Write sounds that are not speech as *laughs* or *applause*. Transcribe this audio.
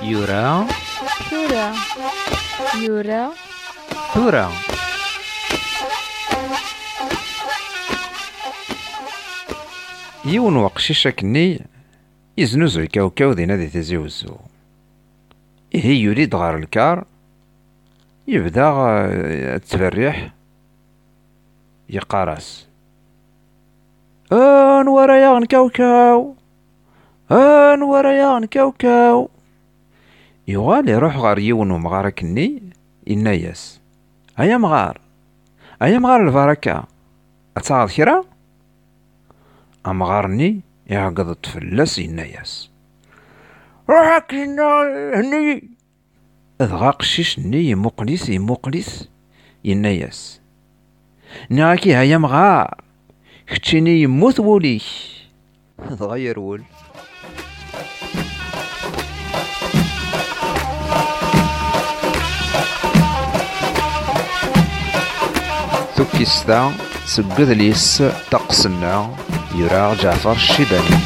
ثورة ثورة يورا. ثورة يون وقشيش أكني يزنوزو الكاوكاو دي نادي تيزي وزو إيه يريد غار الكار يبدا تفريح يقارس. آن ورا يا نكاوكاو آن ورا يا نكاوكاو يغال يروح غار يون ومغار كني يناياس أيا مغار؟ أيا مغار البركة اتعرض كرا امغارني يعقد الطفلس يناياس روحك هنا هني. اذغا قشيش ني يمقليس يمقليس يناياس ناكي هيا مغار؟ كتشيني يموت ووليك *laughs* تغير ول. توكيستا سقد ليس تقسنا يرى جعفر الشيباني